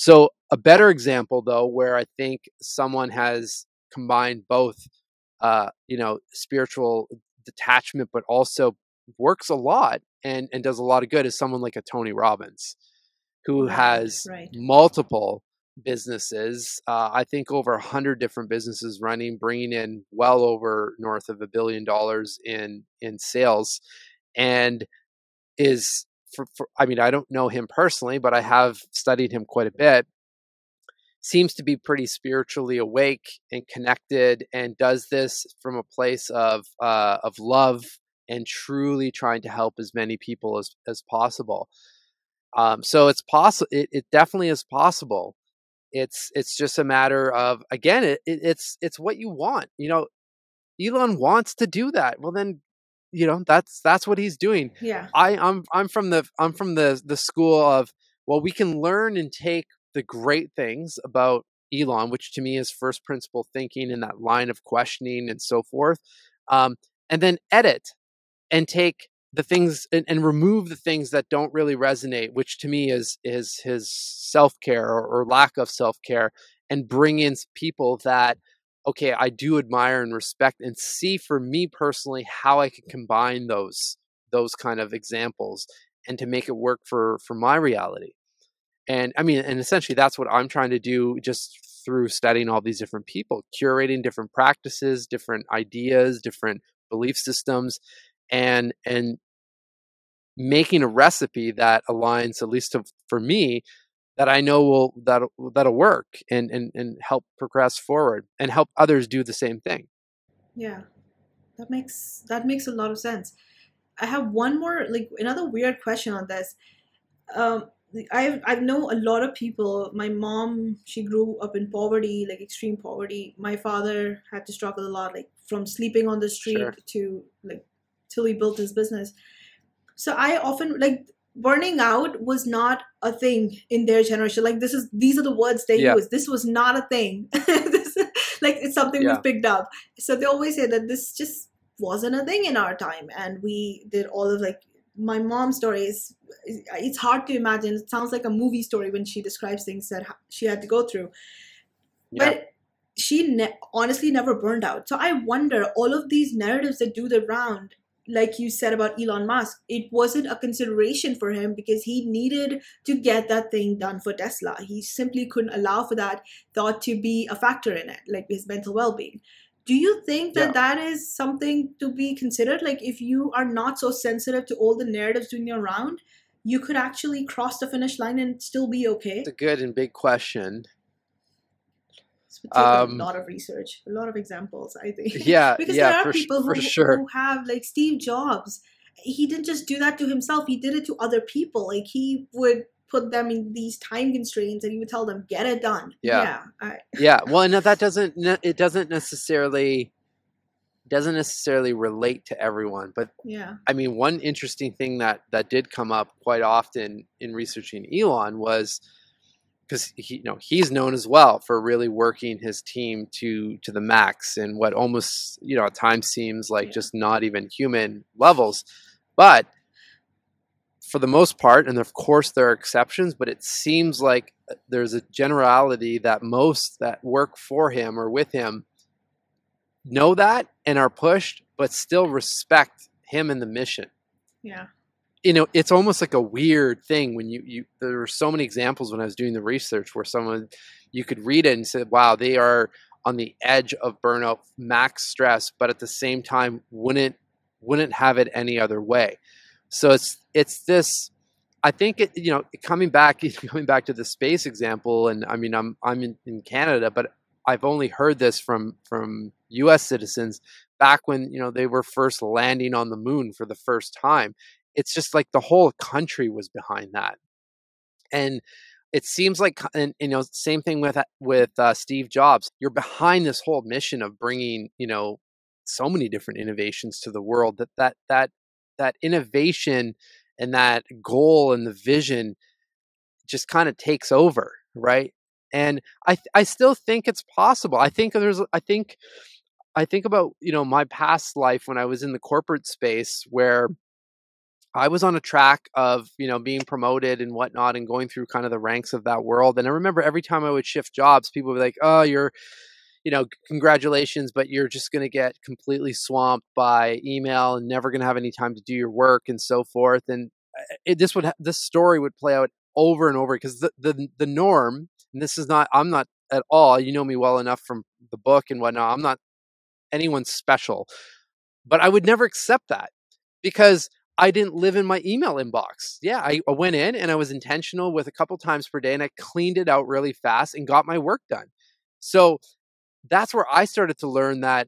So, a better example, though, where I think someone has combined both, uh, you know, spiritual detachment, but also works a lot and, and does a lot of good is someone like a Tony Robbins, who right, has right. multiple businesses. Uh, I think over a hundred different businesses running, bringing in well over north of a billion dollars in in sales, and is for, for, I mean, I don't know him personally, but I have studied him quite a bit. Seems to be pretty spiritually awake and connected, and does this from a place of uh, of love and truly trying to help as many people as as possible. Um, so it's possible. It, it definitely is possible. It's it's just a matter of again, it, it, it's it's what you want. You know, Elon wants to do that. Well, then you know that's that's what he's doing. Yeah. I i'm i'm from the i'm from the the school of well we can learn and take the great things about elon which to me is first principle thinking and that line of questioning and so forth um, and then edit and take the things and, and, remove the things that don't really resonate which to me is is his self-care or, or lack of self-care and bring in people that okay, I do admire and respect and see for me personally how I can combine those those kind of examples and to make it work for for my reality. And I mean, and essentially that's what I'm trying to do just through studying all these different people, curating different practices, different ideas, different belief systems, and and making a recipe that aligns, at least to, for me, that I know will that'll that'll work and and and help progress forward and help others do the same thing. Yeah, that makes that makes a lot of sense. I have one more, like another weird question on this. Um, I I know a lot of people. My mom, she grew up in poverty, like extreme poverty. My father had to struggle a lot, like from sleeping on the street Sure. to like till he built his business. So I often like burning out was not a thing in their generation. Like this is these are the words they Yeah. use. This was not a thing. this, like it's something Yeah. we've picked up. So they always say that this just wasn't a thing in our time, and we did all of like my mom's stories. It's hard to imagine. It sounds like a movie story when she describes things that she had to go through. Yeah. But she ne- honestly never burned out. So I wonder all of these narratives that do the round, like you said about Elon Musk, it wasn't a consideration for him because he needed to get that thing done for Tesla. He simply couldn't allow for that thought to be a factor in it, like his mental well being. Do you think that Yeah. that is something to be considered? Like, if you are not so sensitive to all the narratives doing your round, you could actually cross the finish line and still be okay. It's a good and big question. Um, a lot of research, a lot of examples, I think. Yeah, because yeah, there are people for who, sure. who have like Steve Jobs. He didn't just do that to himself; he did it to other people. Like he would put them in these time constraints, and he would tell them, "Get it done." Yeah. I, yeah well and that doesn't it doesn't necessarily doesn't necessarily relate to everyone but yeah, i mean one interesting thing that that did come up quite often in researching elon was because he you know he's known as well for really working his team to to the max and what almost you know at times seems like Yeah. just not even human levels. But for the most part and of course there are exceptions but it seems like uh, there's a generality that most that work for him or with him know that and are pushed but still respect him and the mission. Yeah, you know it's almost like a weird thing when you you there were so many examples when i was doing the research where someone you could read it and say wow they are on the edge of burnout max stress but at the same time wouldn't wouldn't have it any other way. So it's it's this i think it you know coming back coming back to the space example and i mean i'm i'm in, in canada but i've only heard this from from us citizens back when you know they were first landing on the moon for the first time it's just like the whole country was behind that. And it seems like and you know same thing with with uh, steve jobs. You're behind this whole mission of bringing you know so many different innovations to the world that that that that innovation and that goal and the vision just kind of takes over right? And i i still think it's possible. I think there's i think i think about you know my past life when i was in the corporate space where I was on a track of, you know, being promoted and whatnot and going through kind of the ranks of that world. And I remember every time I would shift jobs, people would be like, oh, you're, you know, congratulations, but you're just going to get completely swamped by email and never going to have any time to do your work and so forth. And uh, it, this would, this story would play out over and over because the, the, the norm, and this is not, I'm not at all, you know me well enough from the book and whatnot, I'm not anyone special, but I would never accept that because I didn't live in my email inbox. Yeah, I, went in and I was intentional with a couple times per day and I cleaned it out really fast and got my work done. So that's where I started to learn that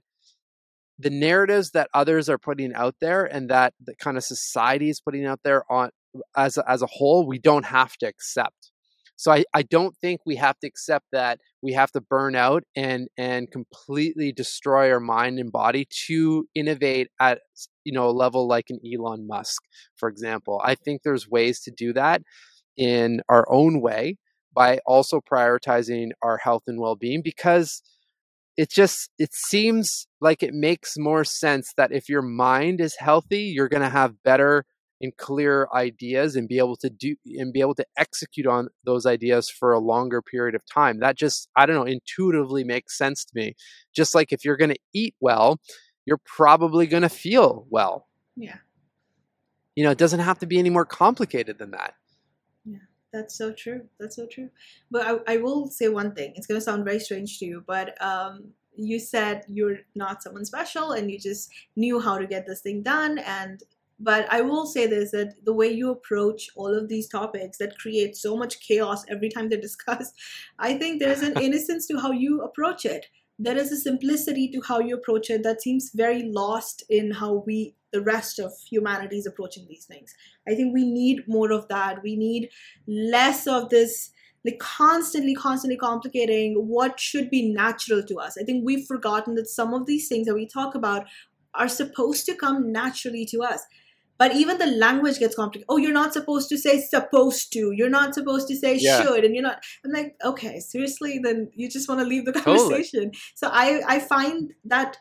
the narratives that others are putting out there and that the kind of society is putting out there on as a, as a whole, we don't have to accept. So I, I don't think we have to accept that we have to burn out and and completely destroy our mind and body to innovate at you know a level like an Elon Musk, for example. I think there's ways to do that in our own way by also prioritizing our health and well-being because it just it seems like it makes more sense that if your mind is healthy, you're going to have better and clear ideas and be able to do and be able to execute on those ideas for a longer period of time. That just I don't know intuitively makes sense to me. Just like if you're going to eat well, you're probably going to feel well. yeah. You know, it doesn't have to be any more complicated than that. Yeah, that's so true. That's so true. But I, I will say one thing. It's going to sound very strange to you, but um, you said you're not someone special and you just knew how to get this thing done. And but I will say this that the way you approach all of these topics that create so much chaos every time they're discussed, I think there's an innocence to how you approach it. There is a simplicity to how you approach it that seems very lost in how we the rest of humanity is approaching these things. I think we need more of that. We need less of this like constantly constantly complicating what should be natural to us i think we've forgotten that some of these things that we talk about are supposed to come naturally to us but even the language gets complicated. Oh you're not supposed to say supposed to. You're not supposed to say yeah. should and you're not i'm like okay seriously? Then you just want to leave the conversation. Totally. so i i find that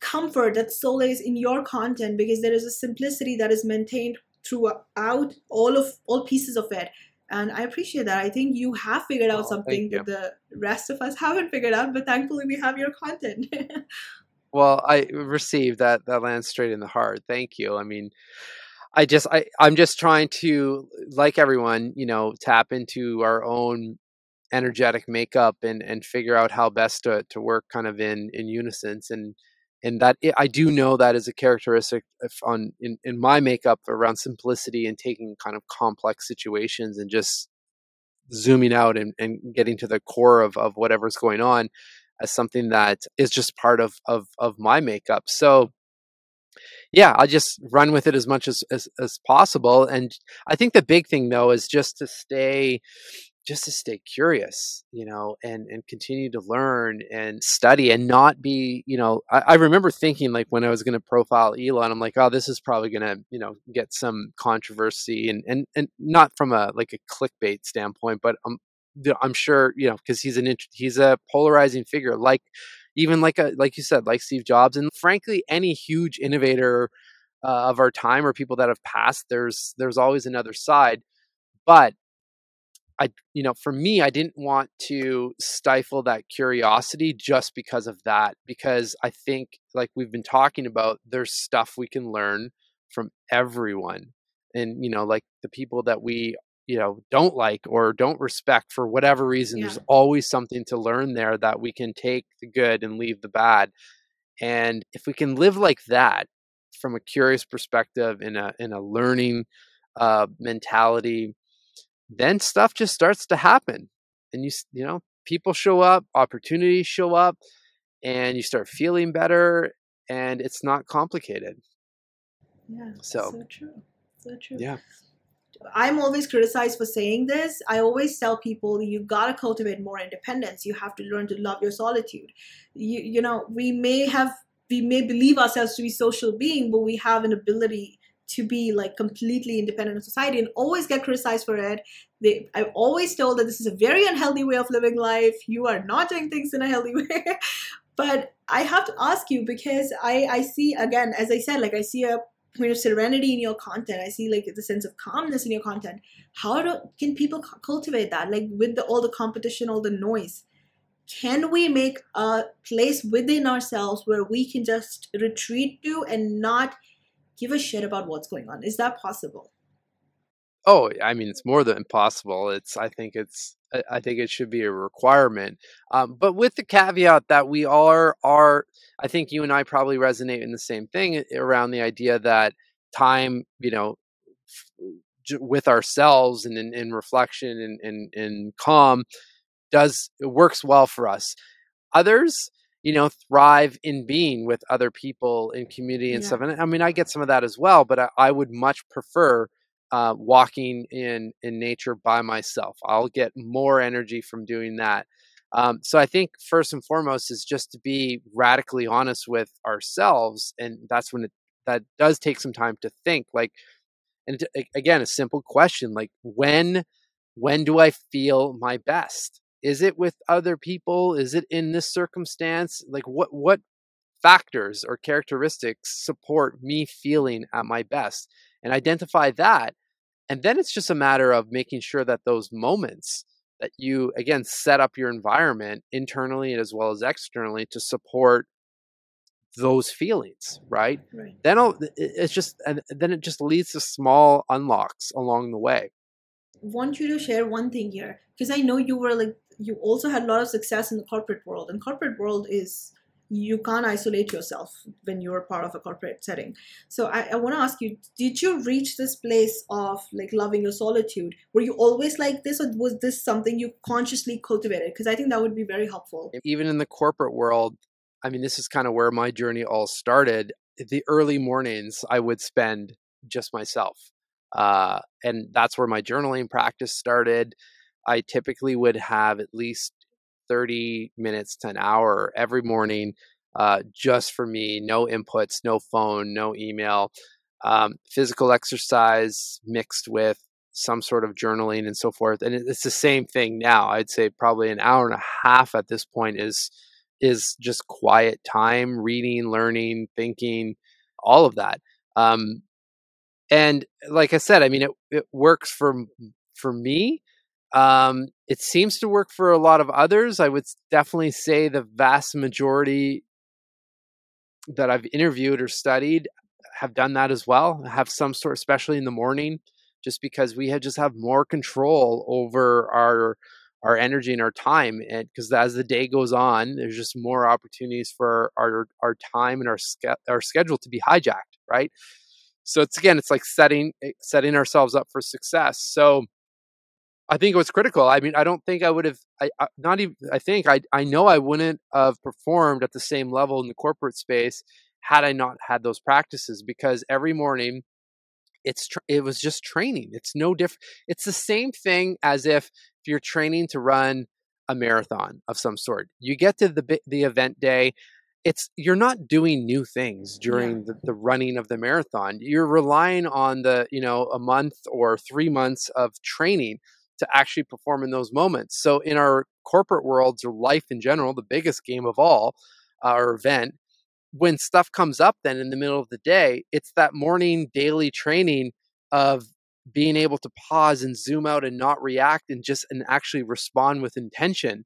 comfort that solace in your content because there is a simplicity that is maintained throughout all of all pieces of it. And i appreciate that. I think you have figured out oh, something that the rest of us haven't figured out but thankfully we have your content well i received that that lands straight in the heart thank you i mean i just i i'm just trying to like everyone you know tap into our own energetic makeup and and figure out how best to to work kind of in in unison and and that eh, I do know that is a characteristic on in, in my makeup around simplicity and taking kind of complex situations and just zooming out and, and getting to the core of, of whatever's going on as something that is just part of of, of my makeup. So yeah, I'll just run with it as much as, as, as possible. And I think the big thing though is just to stay just to stay curious, you know, and and continue to learn and study and not be, you know, I, I remember thinking like when I was going to profile Elon, I'm like, oh, this is probably going to, you know, get some controversy and and and not from a like a clickbait standpoint, but um, I'm sure, you know, because he's an he's a polarizing figure, like even like a like you said, like Steve Jobs, and frankly, any huge innovator uh, of our time or people that have passed, there's there's always another side, but I, you know, for me, I didn't want to stifle that curiosity just because of that. Because I think, like we've been talking about, there's stuff we can learn from everyone. And, you know, like the people that we, you know, don't like or don't respect for whatever reason, yeah. there's always something to learn there that we can take the good and leave the bad. And if we can live like that from a curious perspective in a in a learning uh, mentality, then stuff just starts to happen and you you know people show up opportunities show up and you start feeling better and it's not complicated yeah so, so true so true yeah I'm always criticized for saying this. I always tell people you gotta cultivate more independence. You have to learn to love your solitude. You you know, we may have we may believe ourselves to be social being, but we have an ability to be like completely independent of society and always get criticized for it. They, I've always told that this is a very unhealthy way of living life. You are not doing things in a healthy way. but I have to ask you because I, I see again, as I said, like I see a of serenity in your content. I see like the sense of calmness in your content. How do can people cultivate that? Like with the, all the competition, all the noise. Can we make a place within ourselves where we can just retreat to and not give a shit about what's going on. Is that possible? Oh, I mean, it's more than impossible It's, I think it's, I think it should be a requirement. Um, but with the caveat that we are, are, I think you and I probably resonate in the same thing eh, around the idea that time, you know, with ourselves and in, in reflection and in, in calm does, it works well for us. Others, you know thrive in being with other people in community and yeah. stuff and i mean i get some of that as well but i, I would much prefer uh, walking in in nature by myself. I'll get more energy from doing that. Um, so i think first and foremost is just to be radically honest with ourselves and that's when it that does take some time to think like and again a simple question like when when do i feel my best? Is it with other people? Is it in this circumstance? Like what what factors or characteristics support me feeling at my best? And identify that and then it's just a matter of making sure that those moments that you again set up your environment internally as well as externally to support those feelings right, right. then it's just and then it just leads to small unlocks along the way want you to share one thing here because i know you were like you also had a lot of success in the corporate world and corporate world is you can't isolate yourself when you're part of a corporate setting so i, I want to ask you did you reach this place of like loving your solitude were you always like this or was this something you consciously cultivated because i think that would be very helpful even in the corporate world i mean this is kind of where my journey all started the early mornings I would spend just myself. Uh, and that's where my journaling practice started. I typically would have at least 30 minutes to an hour every morning uh, just for me, no inputs, no phone, no email, um, physical exercise mixed with some sort of journaling and so forth. And it's the same thing now. I'd say probably an hour and a half at this point is is just quiet time, reading, learning, thinking, all of that. Um, and like I said, I mean, it, it works for for me. Um, it seems to work for a lot of others. I would definitely say the vast majority that I've interviewed or studied have done that as well. Have some sort, especially in the morning, just because we had just have more control over our our energy and our time and because as the day goes on there's just more opportunities for our our time and our our schedule to be hijacked right so it's again it's like setting eh, setting ourselves up for success so i think it was critical i mean i don't think i would have i, I not even i think i i know i wouldn't have performed at the same level in the corporate space had i not had those practices because every morning it's tr- it was just training it's no different it's the same thing as if if you're training to run a marathon of some sort. You get to the the event day it's you're not doing new things during the, the running of the marathon you're relying on the you know a month or three months of training to actually perform in those moments. So in our corporate worlds or life in general the biggest game of all uh, our event when stuff comes up then in the middle of the day it's that morning daily training of being able to pause and zoom out and not react and just and actually respond with intention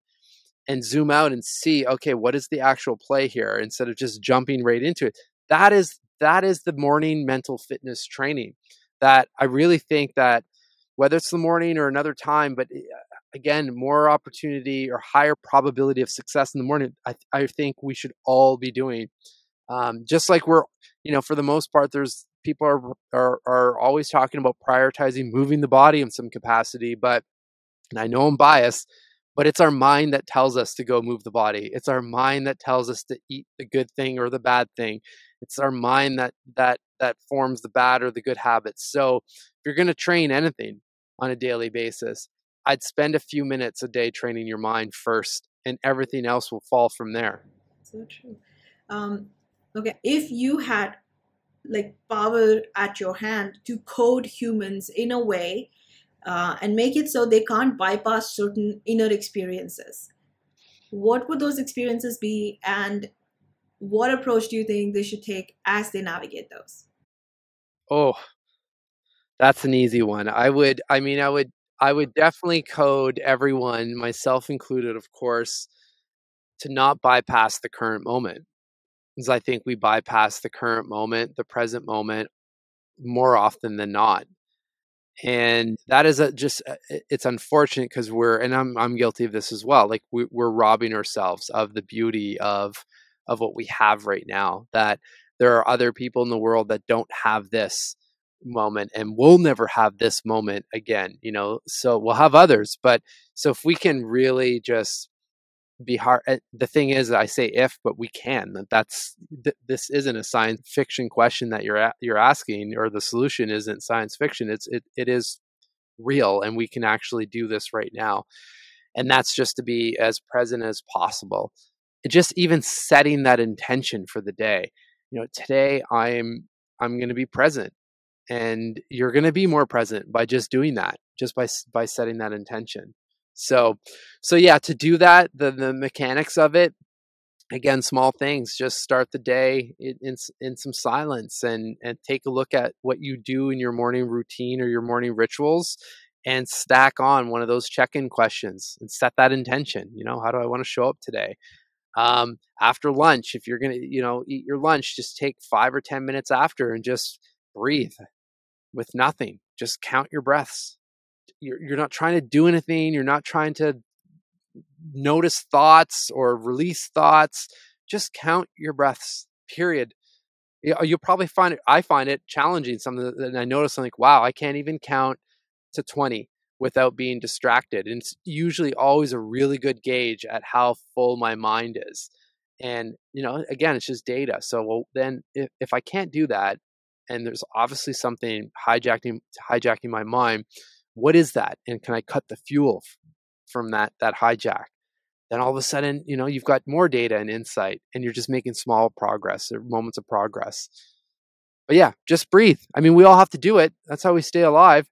and zoom out and see okay what is the actual play here? instead of just jumping right into it. That is that is the morning mental fitness training that i really think that whether it's the morning or another time but eh, again more opportunity or higher probability of success in the morning i, I think we should all be doing. Um, just like we're you know for the most part there's people are, are are always talking about prioritizing moving the body in some capacity but and i know i'm biased but it's our mind that tells us to go move the body. It's our mind that tells us to eat the good thing or the bad thing. It's our mind that that that forms the bad or the good habits. So if you're going to train anything on a daily basis i'd spend a few minutes a day training your mind first and everything else will fall from there so true um, okay if you had like power at your hand to code humans in a way uh, and make it so they can't bypass certain inner experiences. What would those experiences be, and what approach do you think they should take as they navigate those? Oh, that's an easy one. I would, I mean, I would, I would definitely code everyone, myself included, of course, to not bypass the current moment. Because I think we bypass the current moment, the present moment, more often than not and that is a, just uh, it's unfortunate because we're and I'm I'm guilty of this as well. Like we, we're robbing ourselves of the beauty of of what we have right now. That there are other people in the world that don't have this moment and we'll never have this moment again you know so we'll have others but so if we can really just be hard. Eh, the thing is, I say if, but we can. That's th- this isn't a science fiction question that you're a- you're asking, or the solution isn't science fiction. It's it it is real, and we can actually do this right now. And that's just to be as present as possible. Just even setting that intention for the day. You know, today I'm I'm going to be present, and you're going to be more present by just doing that, just by by setting that intention. So, so yeah, to do that, the the mechanics of it, again, small things. Just start the day in, in in, some silence and and take a look at what you do in your morning routine or your morning rituals, and stack on one of those check-in questions and set that intention. You know, how do I want to show up today? Um, after lunch, if you're gonna, you know, eat your lunch, just take five or ten minutes after and just breathe with nothing. Just count your breaths you're, you're not trying to do anything you're not trying to notice thoughts or release thoughts just count your breaths period uh, you'll probably find it i find it challenging something and i notice i'm like wow i can't even count to 20 without being distracted and it's usually always a really good gauge at how full my mind is And, you know, again, it's just data. So well, then if, if I can't do that, and there's obviously something hijacking hijacking my mind, what is that? And can I cut the fuel from that that hijack? Then all of a sudden, you know, you've got more data and insight, and you're just making small progress or moments of progress. But yeah, just breathe. I mean, we all have to do it. That's how we stay alive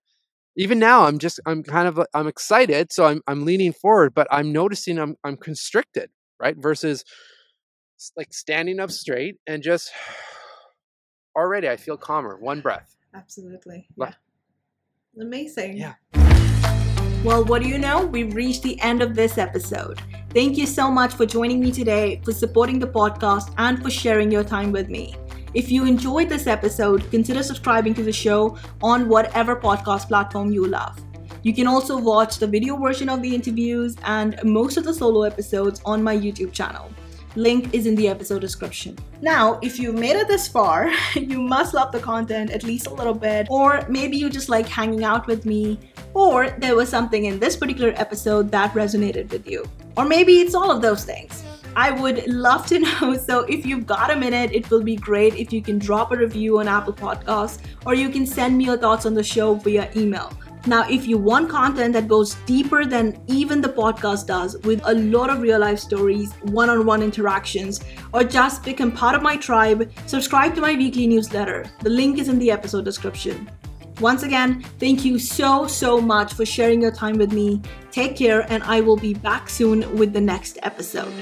even now i'm just i'm kind of uh, i'm excited so i'm i'm leaning forward but i'm noticing i'm i'm constricted right versus like standing up straight and just already i feel calmer one breath absolutely yeah amazing yeah well, what do you know? We've reached the end of this episode. Thank you so much for joining me today, for supporting the podcast, and for sharing your time with me. If you enjoyed this episode, consider subscribing to the show on whatever podcast platform you love. You can also watch the video version of the interviews and most of the solo episodes on my YouTube channel. Link is in the episode description. Now, if you've made it this far, you must love the content at least a little bit, or maybe you just like hanging out with me, or there was something in this particular episode that resonated with you. Or maybe it's all of those things. I would love to know. So, if you've got a minute, it will be great if you can drop a review on Apple Podcasts or you can send me your thoughts on the show via email. Now, if you want content that goes deeper than even the podcast does, with a lot of real life stories, one on one interactions, or just become part of my tribe, subscribe to my weekly newsletter. The link is in the episode description. Once again, thank you so, so much for sharing your time with me. Take care, and I will be back soon with the next episode.